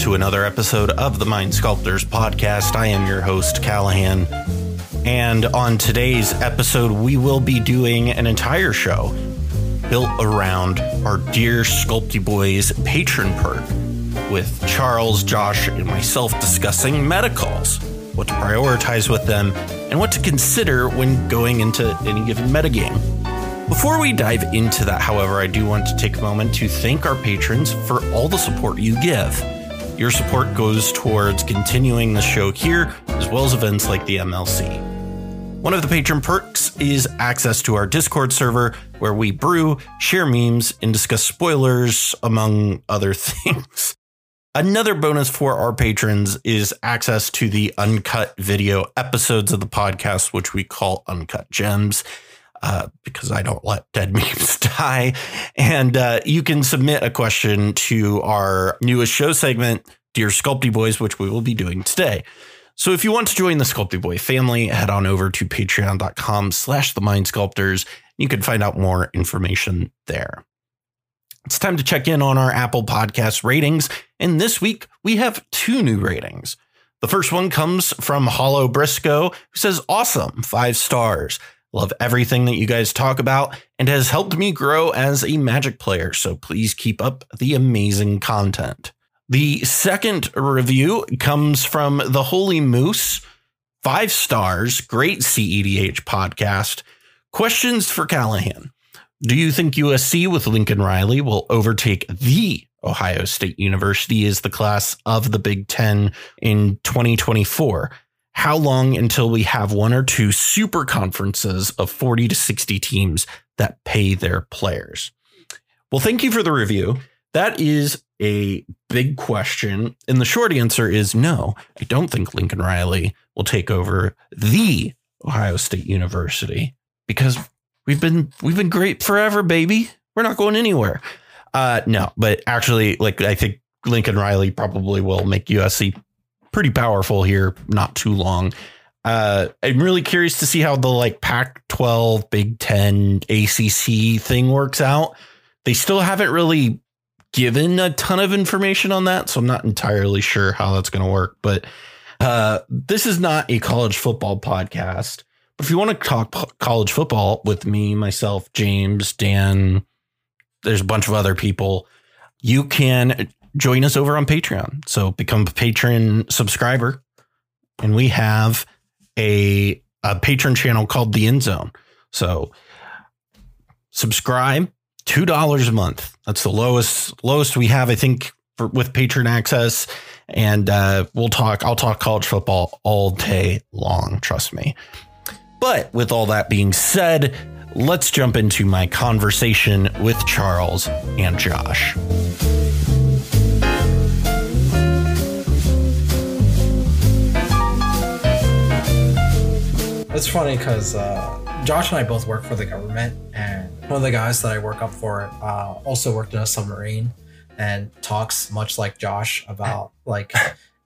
To another episode of the Mind Sculptors podcast. I am your host, Callahan. And on today's episode, we will be doing an entire show built around our dear Sculpty Boys patron perk, with Charles, Josh, and myself discussing metacalls, what to prioritize with them, and what to consider when going into any given metagame. Before we dive into that, however, I do want to take a moment to thank our patrons for all the support you give. Your support goes towards continuing the show here, as well as events like the MLC. One of the patron perks is access to our Discord server where we brew, share memes, and discuss spoilers, among other things. Another bonus for our patrons is access to the uncut video episodes of the podcast, which we call Uncut Gems. Uh, because I don't let dead memes die. And uh, you can submit a question to our newest show segment, Dear Sculpty Boys, which we will be doing today. So if you want to join the Sculpty Boy family, head on over to patreon.com slash the mind sculptors. You can find out more information there. It's time to check in on our Apple Podcast ratings. And this week we have two new ratings. The first one comes from Hollow Briscoe, who says, Awesome, five stars. Love everything that you guys talk about and has helped me grow as a Magic player. So please keep up the amazing content. The second review comes from the Holy Moose, five stars, great CEDH podcast. Questions for Callahan. Do you think USC with Lincoln Riley will overtake the Ohio State University as the class of the Big Ten in 2024? How long until we have one or two super conferences of 40 to 60 teams that pay their players? Well, thank you for the review. That is a big question. And the short answer is no, I don't think Lincoln Riley will take over the Ohio State University because we've been we've been great forever, baby. We're not going anywhere. Uh no, but actually like I think Lincoln Riley probably will make USC pretty powerful here, not too long. Uh, I'm really curious to see how the like Pac 12, Big 10, ACC thing works out. They still haven't really given a ton of information on that, so I'm not entirely sure how that's going to work. But uh, this is not a college football podcast. But if you want to talk po- college football with me, myself, James, Dan, there's a bunch of other people, you can join us over on Patreon. So become a patron subscriber. And we have a, a patron channel called The End Zone. So subscribe, two dollars a month. That's the lowest lowest we have, I think, for, with patron access. And uh, we'll talk. I'll talk college football all day long. Trust me. But with all that being said, let's jump into my conversation with Charles and Josh. It's funny because uh, Josh and I both work for the government, and one of the guys that I work up for uh, also worked in a submarine and talks much like Josh about like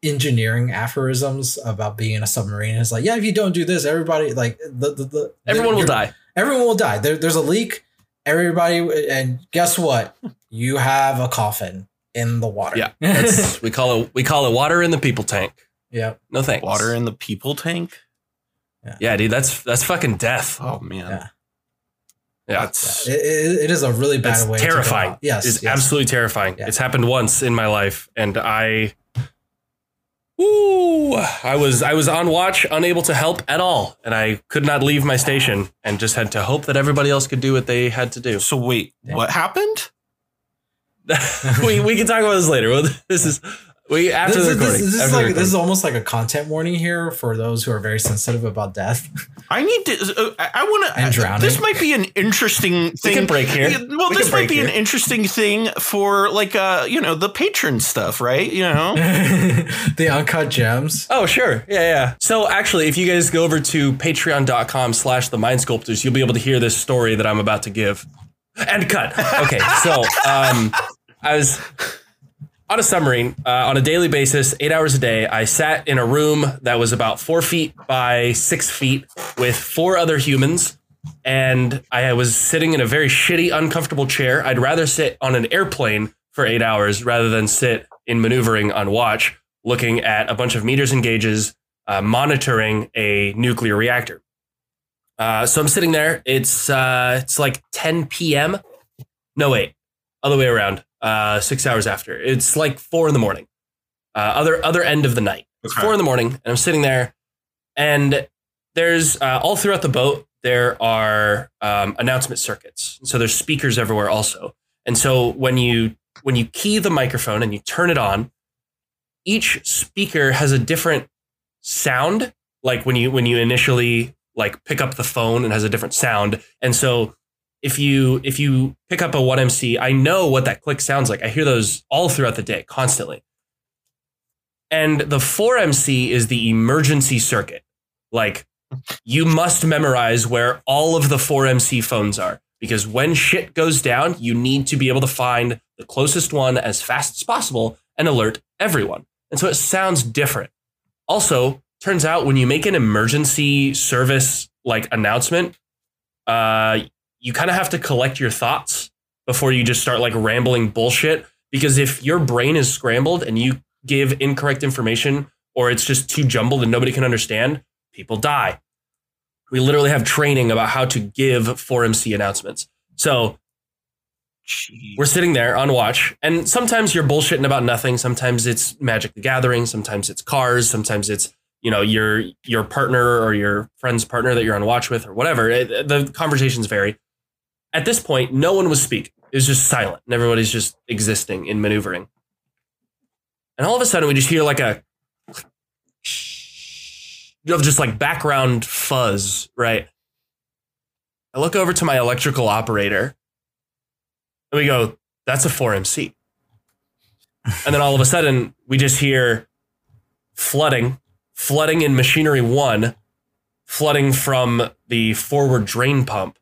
engineering aphorisms about being in a submarine. It's like, yeah, if you don't do this, everybody like the the, the everyone will die. Everyone will die. There, there's a leak. Everybody, and guess what? You have a coffin in the water. Yeah, that's, we call it we call it water in the people tank. Yeah. No thanks. Water in the people tank. Yeah, yeah dude, that's that's fucking death. Oh man. Yeah. Yeah, That's It, it, it is a really bad it's way. terrifying. Yes, it's yes. absolutely terrifying. Yeah. It's happened once in my life, and I, ooh, I was I was on watch, unable to help at all, and I could not leave my station, and just had to hope that everybody else could do what they had to do. so. Wait, Damn. what happened? we we can talk about this later. Well, This is we after this, the this- recording. this is after the like this is almost like a content warning here for those who are very sensitive about death. I need to. Uh, I, I want to. And drowning. This might be an interesting thing. can break here. Well, We this might break be an interesting thing for like uh you know the patron stuff, right? You know. the uncut gems. Oh, sure. Yeah, yeah. So actually, if you guys go over to patreon.com slash the mind sculptors, you'll be able to hear this story that I'm about to give. And cut. Okay, so um I was on a submarine uh, on a daily basis, eight hours a day. I sat in a room that was about four feet by six feet with four other humans. And I was sitting in a very shitty, uncomfortable chair. I'd rather sit on an airplane for eight hours rather than sit in maneuvering on watch, looking at a bunch of meters and gauges, uh, monitoring a nuclear reactor. Uh, so I'm sitting there. It's uh, it's like 10 p.m. No wait, other way around. Uh, six hours after. It's like four in the morning. Uh, other other end of the night. It's Okay. four in the morning, and I'm sitting there, and there's uh, all throughout the boat there are um, announcement circuits. So there's speakers everywhere also. And so when you when you key the microphone and you turn it on, each speaker has a different sound. Like when you when you initially like pick up the phone and has a different sound. And so if you if you pick up a 1MC, I know what that click sounds like. I hear those all throughout the day, constantly. And the 4MC is the emergency circuit. Like you must memorize where all of the 4MC phones are because when shit goes down, you need to be able to find the closest one as fast as possible and alert everyone. And so it sounds different. Also, turns out when you make an emergency service like announcement, uh, you kind of have to collect your thoughts before you just start like rambling bullshit. Because if your brain is scrambled and you give incorrect information or it's just too jumbled and nobody can understand, people die. We literally have training about how to give 4MC announcements. So Jeez. we're sitting there on watch, and sometimes you're bullshitting about nothing. Sometimes it's Magic the Gathering. Sometimes it's cars. Sometimes it's you know your your partner or your friend's partner that you're on watch with or whatever. It- the conversations vary. At this point, no one was speaking. It was just silent, and everybody's just existing in maneuvering. And all of a sudden, we just hear like a of just like background fuzz, right? I look over to my electrical operator and we go, that's a 4MC. And then all of a sudden, we just hear flooding, flooding in machinery one, flooding from the forward drain pump.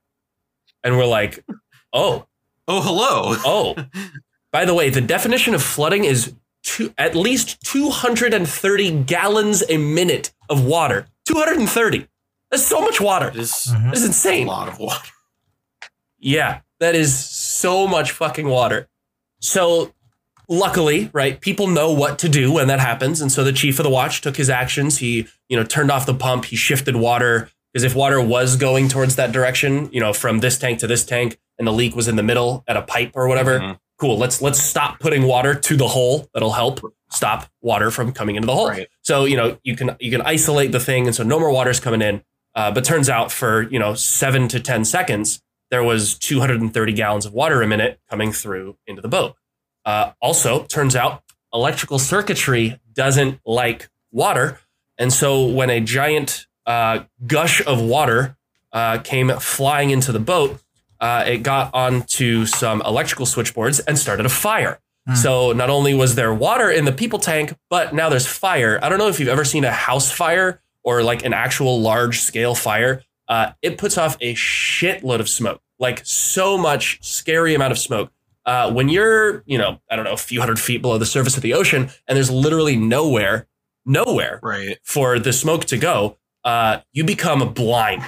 And we're like, oh, Oh, hello. oh. By the way, the definition of flooding is two, at least 230 gallons a minute of water. 230. That's so much water. It is Mhm. That's a lot of water. Yeah, that is so much fucking water. So, luckily, right, people know what to do when that happens, and so the chief of the watch took his actions. He, you know, turned off the pump. He shifted water because if water was going towards that direction, you know, from this tank to this tank, and the leak was in the middle at a pipe or whatever, Mhm. cool. Let's let's stop putting water to the hole. That'll help stop water from coming into the hole. Right. So you know you can you can isolate the thing, and so no more water's coming in. Uh, but turns out for you know seven to ten seconds, there was 230 gallons of water a minute coming through into the boat. Uh, also, turns out electrical circuitry doesn't like water, and so when a giant uh, gush of water uh, came flying into the boat, uh, it got onto some electrical switchboards and started a fire. Hmm. So not only was there water in the people tank, but now there's fire. I don't know if you've ever seen a house fire or like an actual large scale fire. Uh, it puts off a shitload of smoke, like so much scary amount of smoke. Uh, when you're, you know, I don't know, a few hundred feet below the surface of the ocean, and there's literally nowhere, nowhere Right. for the smoke to go, uh, you become blind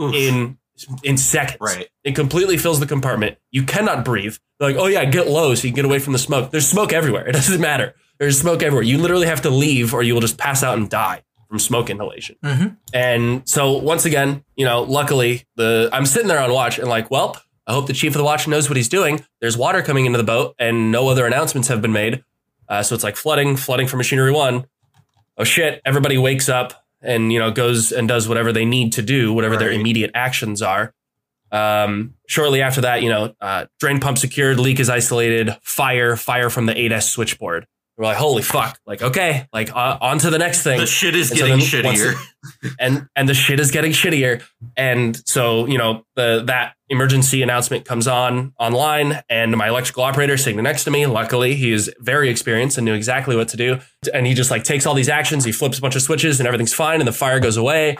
Oof. in in seconds. right. It completely fills the compartment. You cannot breathe. They're like, oh yeah, get low so you can get away from the smoke. There's smoke everywhere. It doesn't matter. There's smoke everywhere. You literally have to leave or you will just pass out and die from smoke inhalation. Mhm. And so once again, you know, luckily the I'm sitting there on watch and like, well, I hope the chief of the watch knows what he's doing. There's water coming into the boat and no other announcements have been made. Uh, so it's like flooding, flooding from machinery one. Oh shit! Everybody wakes up and you know goes and does whatever they need to do, whatever their immediate actions are. Um, shortly after that, you know, uh, drain pump secured, leak is isolated, fire, fire from the 8S switchboard. We're like, holy fuck! Like, okay, like uh, on to the next thing The shit is And getting once shittier. and and the shit is getting shittier. And so you know the that emergency announcement comes on online, and my electrical operator sitting next to me. Luckily, he is very experienced and knew exactly what to do. And he just like takes all these actions. He flips a bunch of switches, and everything's fine, and the fire goes away.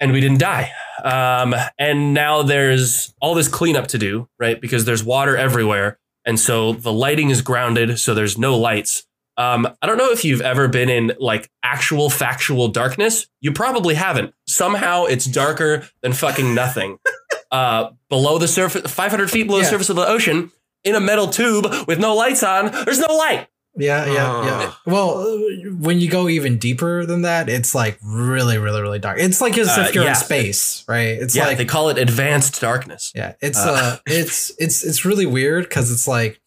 And we didn't die. Um, and now there's all this cleanup to do, right? Because there's water everywhere. And so the lighting is grounded, so there's no lights. Um, I don't know if you've ever been in like actual factual darkness. You probably haven't. Somehow it's darker than fucking nothing. uh, below the surface, 500 feet below the surface of the ocean, in a metal tube with no lights on, there's no light. Yeah, yeah, yeah. Well, uh, when you go even deeper than that, it's like really, really, really dark. It's like as Uh, if you're yeah. in space, right? It's yeah, like they call it advanced darkness. yeah, it's Uh. uh, it's it's it's really weird because it's like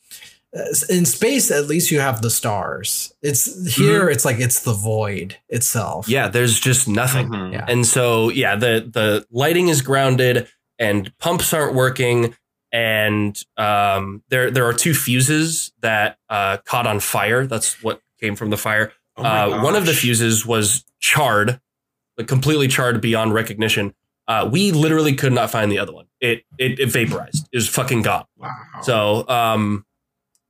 uh, in space at least you have the stars. It's here, it's like it's the void itself. Mm-hmm. Yeah, there's just nothing. Mhm. Yeah. And so, yeah, the the lighting is grounded and pumps aren't working. And um, there there are two fuses that uh, caught on fire. That's what came from the fire. Oh uh, one of the fuses was charred, like completely charred beyond recognition. Uh, we literally could not find the other one. It it, it vaporized. It was fucking gone. Wow. So, um,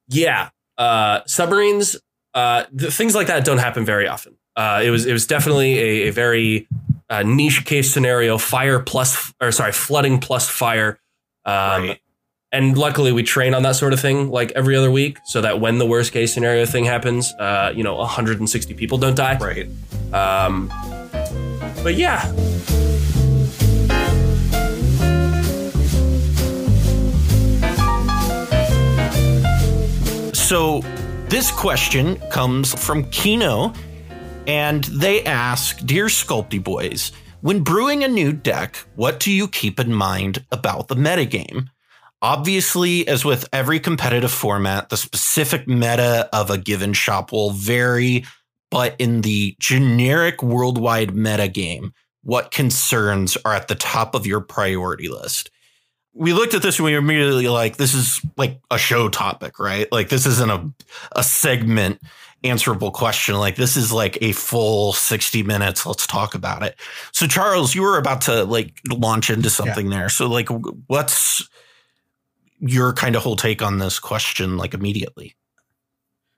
yeah, uh, submarines, uh, th- things like that don't happen very often. Uh, it was it was definitely a, a very uh, niche case scenario. Fire plus, or sorry, flooding plus fire. Um, Right. And luckily, we train on that sort of thing like every other week, so that when the worst case scenario thing happens, uh, you know, 160 people don't die. Right. Um, but yeah, So this question comes from Kino, and they ask Dear Sculpty Boys, when brewing a new deck, what do you keep in mind about the metagame? Obviously, as with every competitive format, the specific meta of a given shop will vary, but in the generic worldwide meta game, what concerns are at the top of your priority list? we looked at this and we were immediately like, this is like a show topic, right? Like this isn't a a segment answerable question. Like this is like a full 60 minutes. Let's talk about it. So Charles, you were about to like launch into something there. So like what's your kind of whole take on this question like immediately?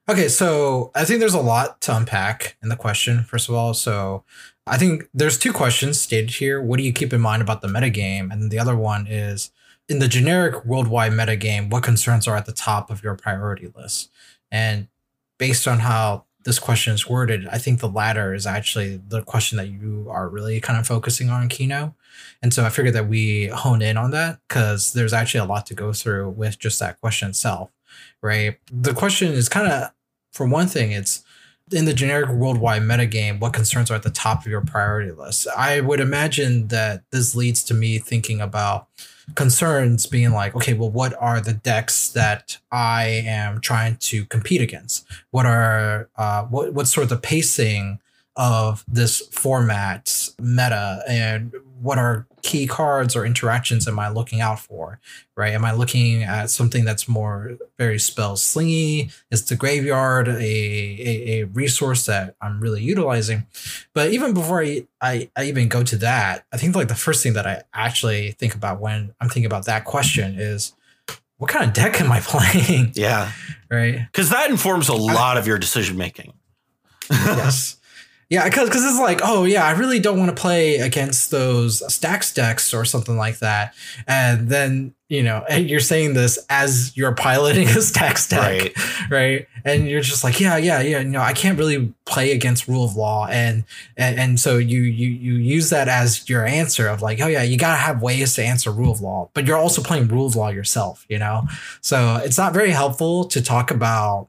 Okay, so I think there's a lot to unpack in the question, first of all. So I think there's two questions stated here. What do you keep in mind about the metagame? And the other one is in the generic worldwide metagame, what concerns are at the top of your priority list? And based on how this question is worded, I think the latter is actually the question that you are really kind of focusing on, Kino. And so I figured that we hone in on that because there's actually a lot to go through with just that question itself, right? The question is kind of, for one thing, it's in the generic worldwide metagame, what concerns are at the top of your priority list? I would imagine that this leads to me thinking about concerns being like, okay, well, what are the decks that I am trying to compete against? What are uh, what what's sort of the pacing of this format meta, and what are key cards or interactions am I looking out for? Right? Am I looking at something that's more very spell slingy? Is the graveyard a, a, a resource that I'm really utilizing? But even before I, I, I even go to that, I think like the first thing that I actually think about when I'm thinking about that question is what kind of deck am I playing? Yeah. right? Because that informs a lot of your decision making. yes. Yeah, because because it's like, oh yeah, I really don't want to play against those stacks decks or something like that. And then you know, and you're saying this as you're piloting a stacks deck, Right. right? And you're just like, yeah, yeah, yeah. You know, I can't really play against rule of law, and and, and so you you you use that as your answer of like, oh yeah, you gotta have ways to answer rule of law, but you're also playing rule of law yourself, you know. So it's not very helpful to talk about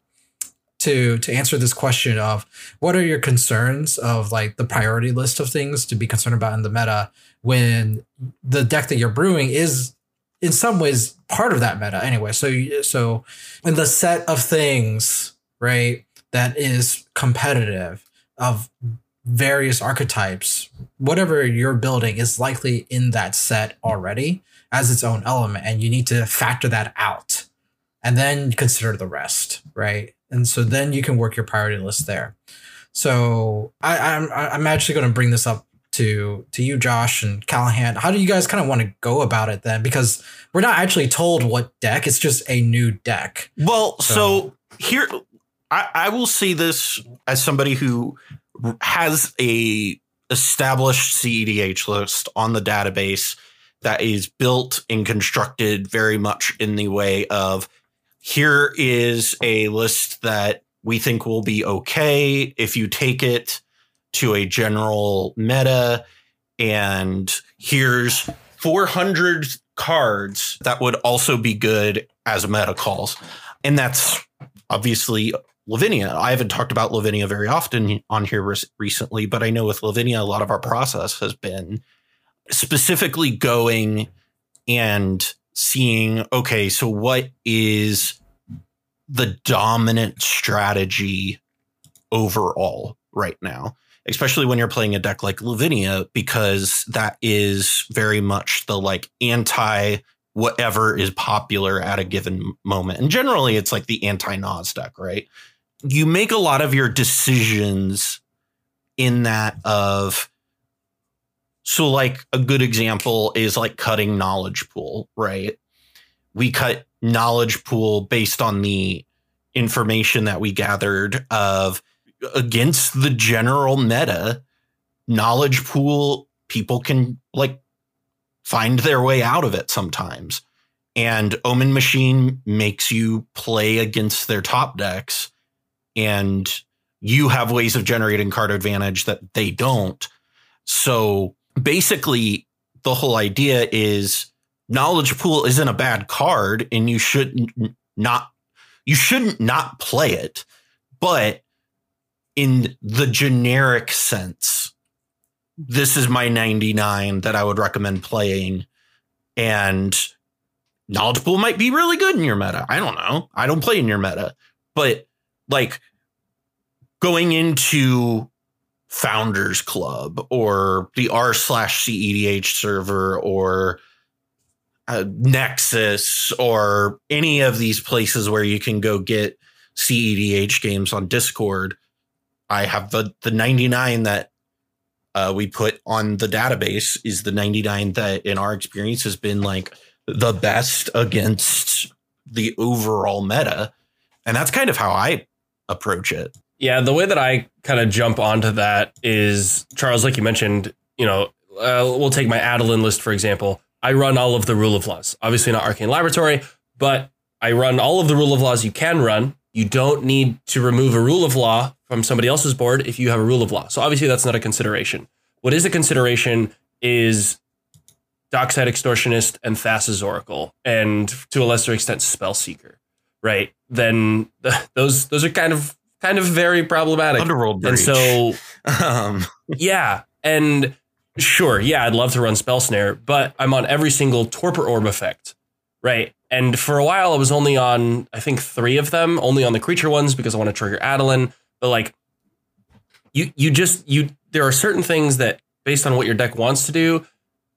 to to answer this question of what are your concerns of like the priority list of things to be concerned about in the meta when the deck that you're brewing is in some ways part of that meta anyway so so in the set of things right that is competitive of various archetypes whatever you're building is likely in that set already as its own element and you need to factor that out and then consider the rest, right? And so then you can work your priority list there. So I, I'm I'm actually going to bring this up to to you, Josh and Callahan. How do you guys kind of want to go about it then? Because we're not actually told what deck; it's just a new deck. Well, so, So- here I, I will see this as somebody who has a established CEDH list on the database that is built and constructed very much in the way of here is a list that we think will be okay if you take it to a general meta and here's 400 cards that would also be good as meta calls. And that's obviously Lavinia. I haven't talked about Lavinia very often on here recently, but I know with Lavinia, a lot of our process has been specifically going and seeing, okay, so what is the dominant strategy overall right now? Especially when you're playing a deck like Lavinia, because that is very much the like anti whatever is popular at a given moment. And generally, it's like the anti Nas deck, right? You make a lot of your decisions in that of so like a good example is like cutting knowledge pool, right? We cut knowledge pool based on the information that we gathered of against the general meta knowledge pool people can like find their way out of it sometimes. And Omen Machine makes you play against their top decks, and you have ways of generating card advantage that they don't. So basically, the whole idea is knowledge pool isn't a bad card, and you shouldn't not you shouldn't not play it, but in the generic sense, this is my 99 that I would recommend playing. And knowledge pool might be really good in your meta. I don't know. I don't play in your meta, but like going into Founders Club or the r slash CEDH server or uh, Nexus or any of these places where you can go get CEDH games on Discord. I have the the 99 that uh, we put on the database is the 99 that in our experience has been like the best against the overall meta. And that's kind of how I approach it. Yeah, the way that I kind of jump onto that is Charles, like you mentioned, you know, uh, we'll take my Adeline list for example. I run all of the rule of laws, obviously not Arcane Laboratory, but I run all of the rule of laws you can run. You don't need to remove a rule of law from somebody else's board if you have a rule of law. So obviously that's not a consideration. What is a consideration is Dockside Extortionist and Thassa's Oracle, and to a lesser extent Spellseeker, right? Then those those are kind of kind of very problematic. Underworld breach. And so, um. yeah, and sure, yeah, I'd love to run Spell Snare, but I'm on every single Torpor Orb effect, right? And for a while, I was only on I think three of them, only on the creature ones because I want to trigger Adeline. But like, you you just you there are certain things that based on what your deck wants to do,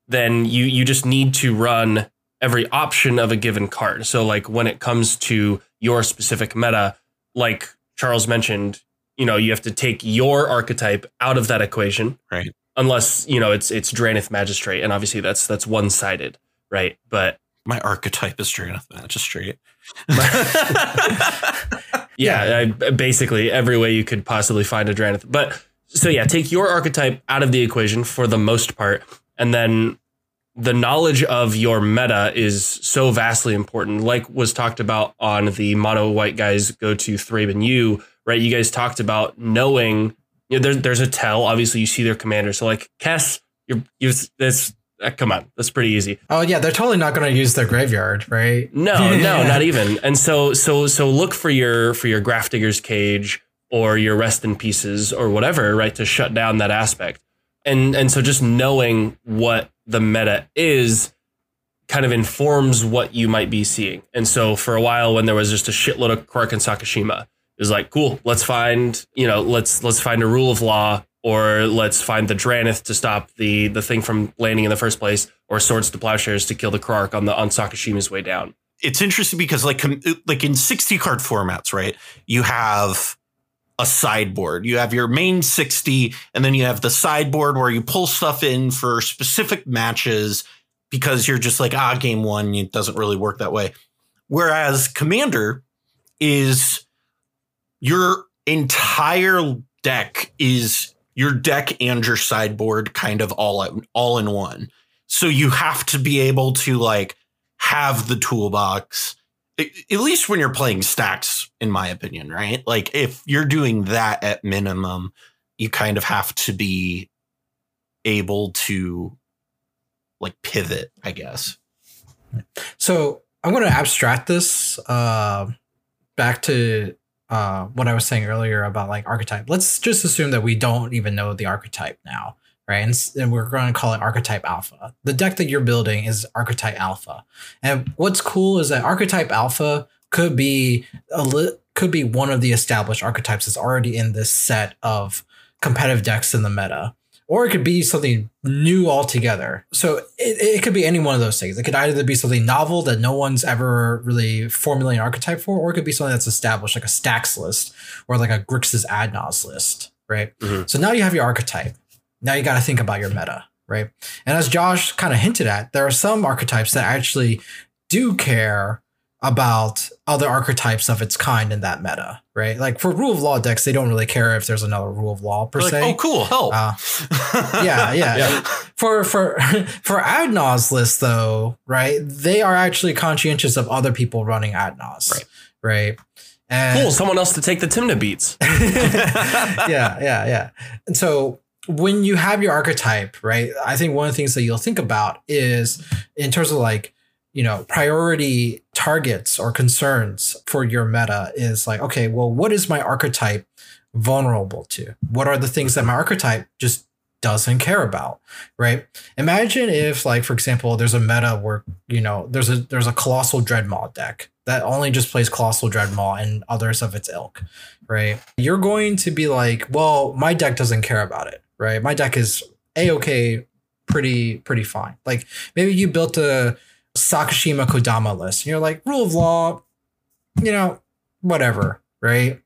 then you you just need to run every option of a given card. So like when it comes to your specific meta, like Charles mentioned, you know, you have to take your archetype out of that equation. Right. Unless, you know, it's it's Drannith Magistrate. And obviously that's that's one sided, right? But my archetype is Drannith Magistrate. yeah, I, basically every way you could possibly find a Drannith. But so yeah, take your archetype out of the equation for the most part, and then the knowledge of your meta is so vastly important. Like was talked about on the mono white guys go to Thraben U, right? You guys talked about knowing you know, there's there's a tell. Obviously, you see their commander. So like Kess, you're you this. Uh, come on, that's pretty easy. Oh yeah, they're totally not going to use their graveyard, right? No, no, not even. And so so so look for your for your Grafdigger's Cage or your rest in pieces or whatever, right? To shut down that aspect. And and so just knowing what the meta is kind of informs what you might be seeing. And so for a while when there was just a shitload of Krark and Sakashima, it was like, cool, let's find, you know, let's let's find a rule of law or let's find the Drannith to stop the the thing from landing in the first place, or swords to plowshares to kill the Krark on the on Sakashima's way down. It's interesting because like like in 60 card formats, right? You have a sideboard. You have your main 60, and then you have the sideboard where you pull stuff in for specific matches because you're just like, ah, game one, it doesn't really work that way. Whereas Commander is your entire deck is your deck and your sideboard kind of all out, all in one. So you have to be able to like have the toolbox at least when you're playing stacks, in my opinion, right? Like if you're doing that at minimum, you kind of have to be able to like pivot, I guess. So I'm going to abstract this uh, back to uh, what I was saying earlier about like archetype. Let's just assume that we don't even know the archetype now, right? And, and we're going to call it archetype alpha. The deck that you're building is archetype alpha. And what's cool is that archetype alpha could be a li- could be one of the established archetypes that's already in this set of competitive decks in the meta or it could be something new altogether. So it, it could be any one of those things. It could either be something novel that no one's ever really formulated an archetype for, or it could be something that's established, like a stacks list or like a Grixis Adnaz list, right? Mm-hmm. So now you have your archetype. Now you got to think about your meta, right? And as Josh kind of hinted at, there are some archetypes that actually do care about other archetypes of its kind in that meta, right? Like for rule of law decks, they don't really care if there's another rule of law per se. oh, cool, help. Uh, yeah, yeah, yeah. For for for Adnaz list though, right? They are actually conscientious of other people running Adnaz, right? Right. And cool, someone else to take the Tymna beats. yeah, yeah, yeah. And so when you have your archetype, right? I think one of the things that you'll think about is in terms of like you know, priority targets or concerns for your meta is like, okay, well, what is my archetype vulnerable to? What are the things that my archetype just doesn't care about, right? Imagine if, like, for example, there's a meta where you know there's a there's a colossal dreadmaw deck that only just plays colossal dreadmaw and others of its ilk, right? You're going to be like, well, my deck doesn't care about it, right? My deck is a okay, pretty pretty fine. Like maybe you built a Sakashima Kodama list. And you're like, rule of law, you know, whatever, right?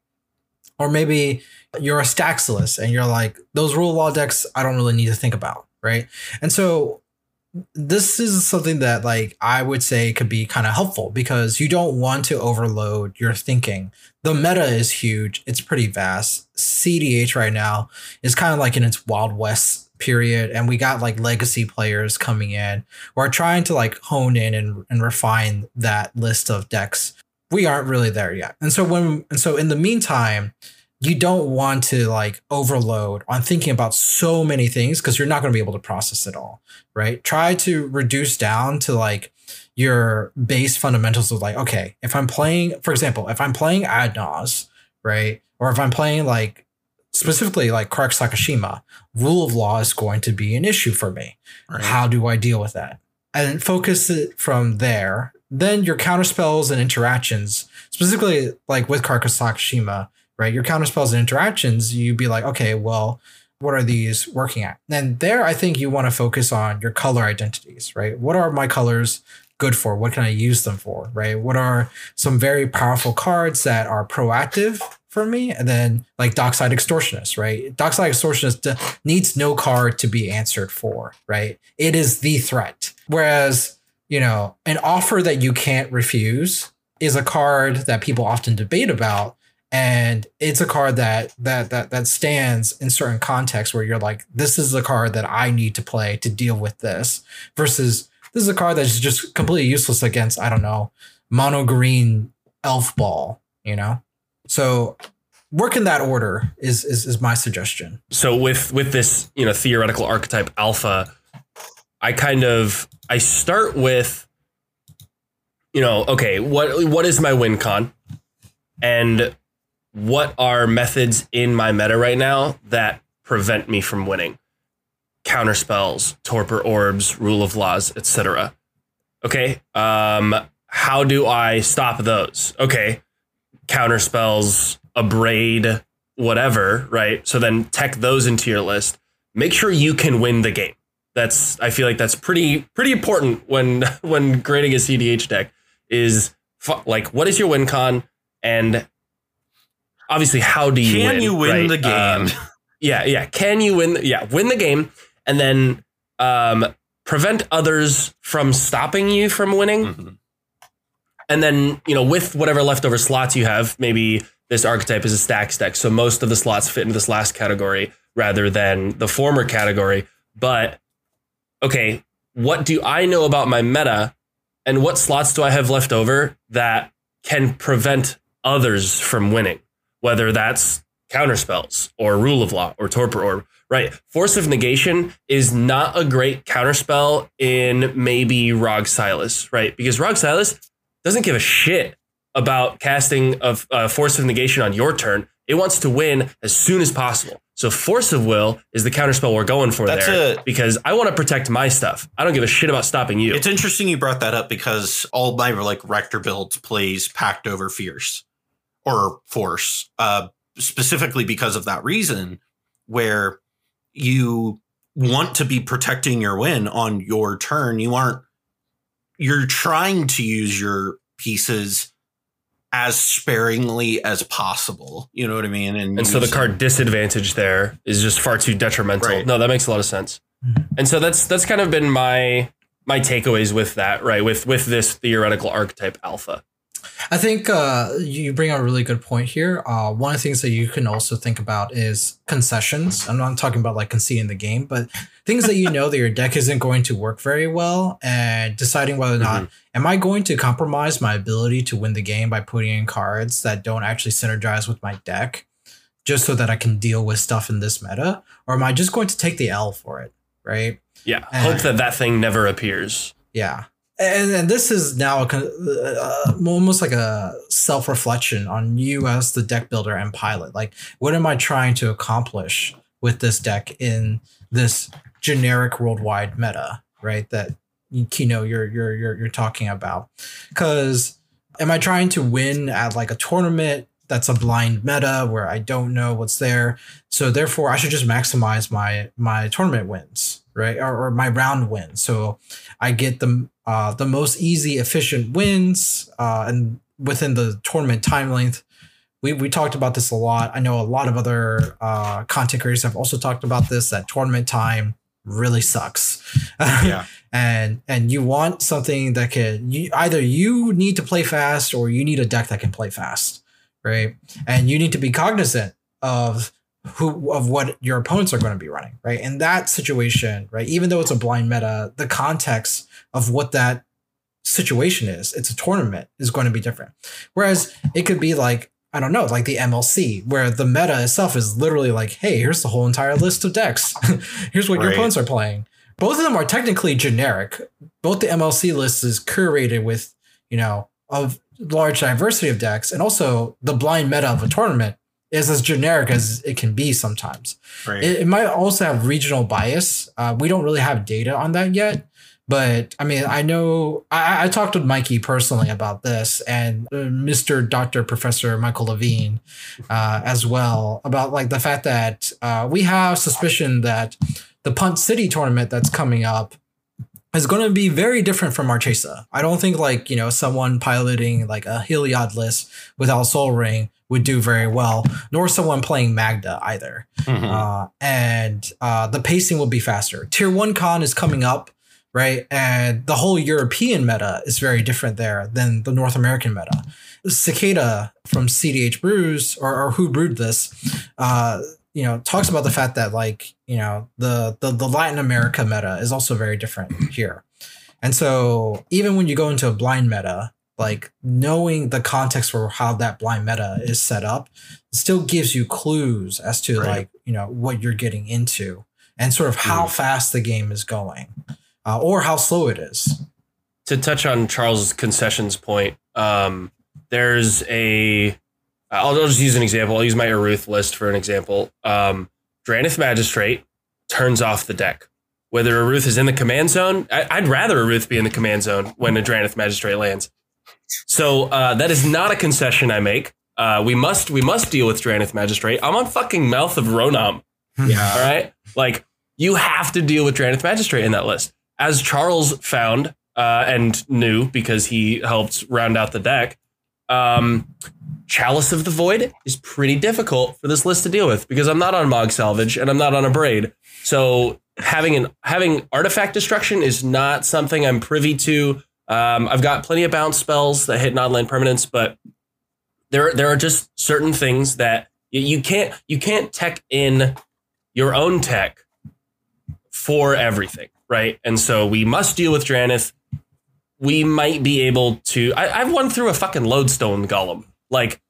Or maybe you're a stacks list and you're like, those rule of law decks, I don't really need to think about, right? And so this is something that like I would say could be kind of helpful because you don't want to overload your thinking. The meta is huge. It's pretty vast. CDH right now is kind of like in its wild west period and we got like legacy players coming in we're trying to like hone in and, and refine that list of decks we aren't really there yet and so when and so in the meantime you don't want to like overload on thinking about so many things because you're not going to be able to process it all right try to reduce down to like your base fundamentals of like okay if i'm playing for example if i'm playing adnaz right or if i'm playing like specifically like Krark Sakashima, rule of law is going to be an issue for me. Right. How do I deal with that? And focus it from there. Then your counterspells and interactions, specifically like with Krark Sakashima, right? Your counterspells and interactions, you'd be like, okay, well, what are these working at? And there, I think you want to focus on your color identities, right? What are my colors good for? What can I use them for, right? What are some very powerful cards that are proactive for me. And then like Dockside Extortionist, right? Dockside Extortionist needs no card to be answered for, right? It is the threat. Whereas, you know, an offer that you can't refuse is a card that people often debate about. And it's a card that that that that stands in certain contexts where you're like, this is a card that I need to play to deal with this, versus this is a card that's just completely useless against, I don't know, mono green elf ball, you know? So work in that order is, is is my suggestion. So with with this, you know, theoretical archetype alpha, I kind of I start with you know, okay, what what is my win con? And what are methods in my meta right now that prevent me from winning? Counter spells, torpor orbs, rule of laws, etc. Okay, um, how do I stop those? Okay, counter spells, abrade, whatever, right? So then tech those into your list. Make sure you can win the game. That's I feel like that's pretty pretty important when when grading a CDH deck is like what is your win con and obviously how do you can win, you win right? the game? Um, yeah, yeah. Can you win? Yeah, win the game and then um, prevent others from stopping you from winning. Mm-hmm. And then, you know, with whatever leftover slots you have, maybe this archetype is a stack deck. So most of the slots fit into this last category rather than the former category. But okay, what do I know about my meta and what slots do I have left over that can prevent others from winning? Whether that's counterspells or rule of law or torpor orb, right? Force of negation is not a great counterspell in maybe Rog Silas, right? Because Rog Silas doesn't give a shit about casting of uh, Force of Negation on your turn. It wants to win as soon as possible. So Force of Will is the counterspell we're going for That's there a- because I want to protect my stuff. I don't give a shit about stopping you. It's interesting you brought that up because all my like Rector builds plays Pact over Fierce or Force, uh, specifically because of that reason, where you want to be protecting your win on your turn. You aren't. You're trying to use your pieces as sparingly as possible. You know what I mean? and so the card disadvantage there is just far too detrimental. Right. No, that makes a lot of sense. Mhm. And so that's that's kind of been my my takeaways with that, right? With with this theoretical archetype alpha. I think uh, you bring up a really good point here. Uh, one of the things that you can also think about is concessions. I'm not talking about like conceding the game, but things that you know that your deck isn't going to work very well, and deciding whether or not am I going to compromise my ability to win the game by putting in cards that don't actually synergize with my deck, just so that I can deal with stuff in this meta, or am I just going to take the L for it? Right? Yeah. Uh, Hope that that thing never appears. Yeah. And, and this is now a, uh, almost like a self reflection on you as the deck builder and pilot. Like, what am I trying to accomplish with this deck in this generic worldwide meta, right? That Kino you're you're you're you're talking about. Because am I trying to win at like a tournament that's a blind meta where I don't know what's there? So therefore, I should just maximize my my tournament wins, right? Or, or my round win. So I get the uh, the most easy, efficient wins, uh, and within the tournament time length. We, we talked about this a lot. I know a lot of other uh, content creators have also talked about this. That tournament time really sucks. Yeah. and and you want something that can you either you need to play fast or you need a deck that can play fast, right? And you need to be cognizant of who of what your opponents are going to be running, right? In that situation, right, even though it's a blind meta, the context of what that situation is, it's a tournament, is going to be different. Whereas it could be like I don't know, like the MLC, where the meta itself is literally like, hey, here's the whole entire list of decks. here's what your opponents are playing. Both of them are technically generic. Both the MLC list is curated with, you know, of large diversity of decks, and also the blind meta of a tournament is as generic as it can be sometimes. Right. It, it might also have regional bias. Uh, we don't really have data on that yet. But I mean, I know I, I talked with Mikey personally about this and uh, Mr. Dr. Professor Michael Levine uh, as well about like the fact that uh, we have suspicion that the Punt City tournament that's coming up is going to be very different from Marchesa. I don't think like, you know, someone piloting like a Heliod list without Sol Ring would do very well, nor someone playing Magda either. Mhm. Uh, and uh, the pacing will be faster. Tier one con is coming up, right? And the whole European meta is very different there than the North American meta. Cicada from CDH Brews or, or who brewed this, uh, you know, talks about the fact that like you know the, the the Latin America meta is also very different here, and so even when you go into a blind meta, like knowing the context for how that blind meta is set up still gives you clues as to Right. like you know what you're getting into and sort of how Mhm. fast the game is going uh, or how slow it is to touch on Charles' concessions point, um, there's a. I'll, I'll just use an example. I'll use my Aruth list for an example. Um, Drannith Magistrate turns off the deck. Whether Aruth is in the command zone, I, I'd rather Aruth be in the command zone when a Drannith Magistrate lands. So uh, that is not a concession I make. Uh, we must we must deal with Drannith Magistrate. I'm on fucking Mouth of Ronom. Yeah. All right. Like you have to deal with Drannith Magistrate in that list. As Charles found uh, and knew because he helped round out the deck, um, Chalice of the Void is pretty difficult for this list to deal with because I'm not on Mogg Salvage and I'm not on Abrade. So having an having artifact destruction is not something I'm privy to. Um, I've got plenty of bounce spells that hit non-land permanents, but there there are just certain things that you, you can't you can't tech in your own tech for everything, right? And so we must deal with Drannith. We might be able to. I, I've won through a fucking lodestone golem. Like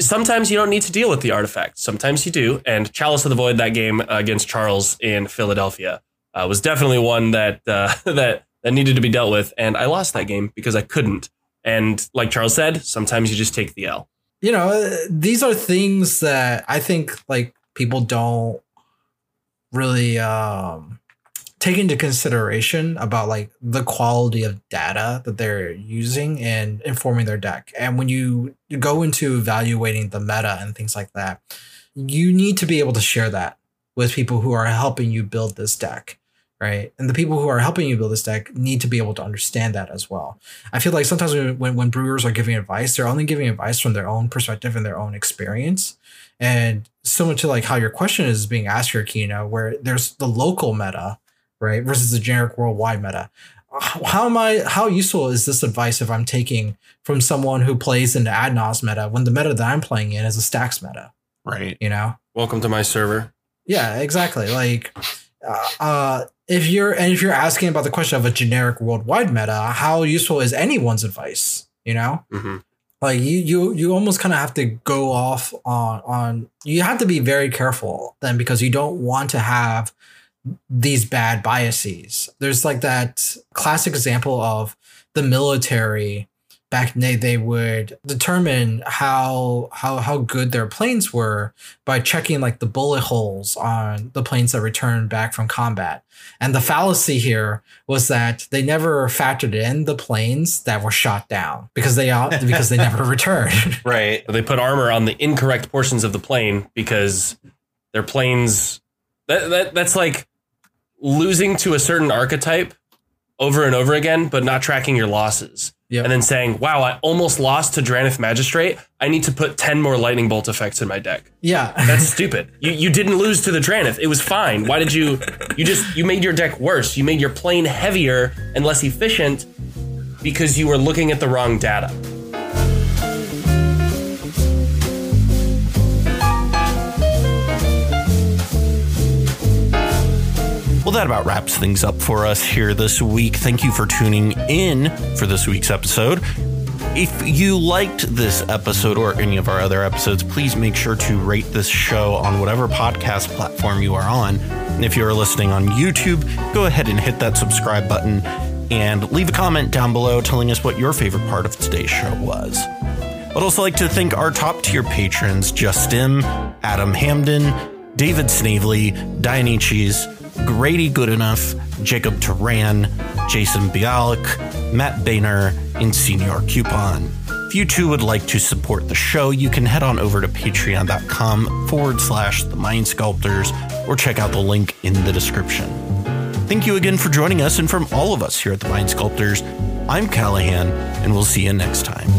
sometimes you don't need to deal with the artifact. Sometimes you do. And Chalice of the Void, that game against Charles in Philadelphia, uh, was definitely one that uh, that that needed to be dealt with. And I lost that game because I couldn't. And like Charles said, sometimes you just take the L. You know, uh, these are things that I think like people don't really um take into consideration about like the quality of data that they're using and informing their deck. And when you go into evaluating the meta and things like that, you need to be able to share that with people who are helping you build this deck. Right. And the people who are helping you build this deck need to be able to understand that as well. I feel like sometimes when, when brewers are giving advice, they're only giving advice from their own perspective and their own experience. And similar to like how your question is being asked here, Kino, where there's the local meta right? Versus the generic worldwide meta. How am I? How useful is this advice if I'm taking from someone who plays in the Adnos meta when the meta that I'm playing in is a stacks meta? Right. You know. Welcome to my server. Yeah, exactly. Like, uh, uh, if you're and if you're asking about the question of a generic worldwide meta, how useful is anyone's advice? You know. Mm-hmm. Like you, you, you almost kind of have to go off on on. You have to be very careful then because you don't want to have these bad biases. There's like that classic example of the military back in the day they would determine how how how good their planes were by checking like the bullet holes on the planes that returned back from combat. And the fallacy here was that they never factored in the planes that were shot down because they because they never returned. Right. They put armor on the incorrect portions of the plane because their planes that, that that's like losing to a certain archetype over and over again, but not tracking your losses. Yep. And then saying, wow, I almost lost to Drannith Magistrate. I need to put 10 more lightning bolt effects in my deck. Yeah. That's stupid. You you didn't lose to the Drannith. It was fine. Why did you you just you made your deck worse. You made your plane heavier and less efficient because you were looking at the wrong data. That about wraps things up for us here this week. Thank you for tuning in for this week's episode. If you liked this episode or any of our other episodes, please make sure to rate this show on whatever podcast platform you are on. And if you are listening on YouTube, go ahead and hit that subscribe button and leave a comment down below telling us what your favorite part of today's show was. I'd also like to thank our top tier patrons Justin, Adam Hamden, David Snavely, Dionysius, Grady Goodenough, Jacob Turan, Jason Bialik, Matt Boehner, and Senior Coupon. If you too would like to support the show, you can head on over to patreon.com forward slash the mind sculptors or check out the link in the description. Thank you again for joining us, and from all of us here at the Mind Sculptors, I'm Callahan, and we'll see you next time.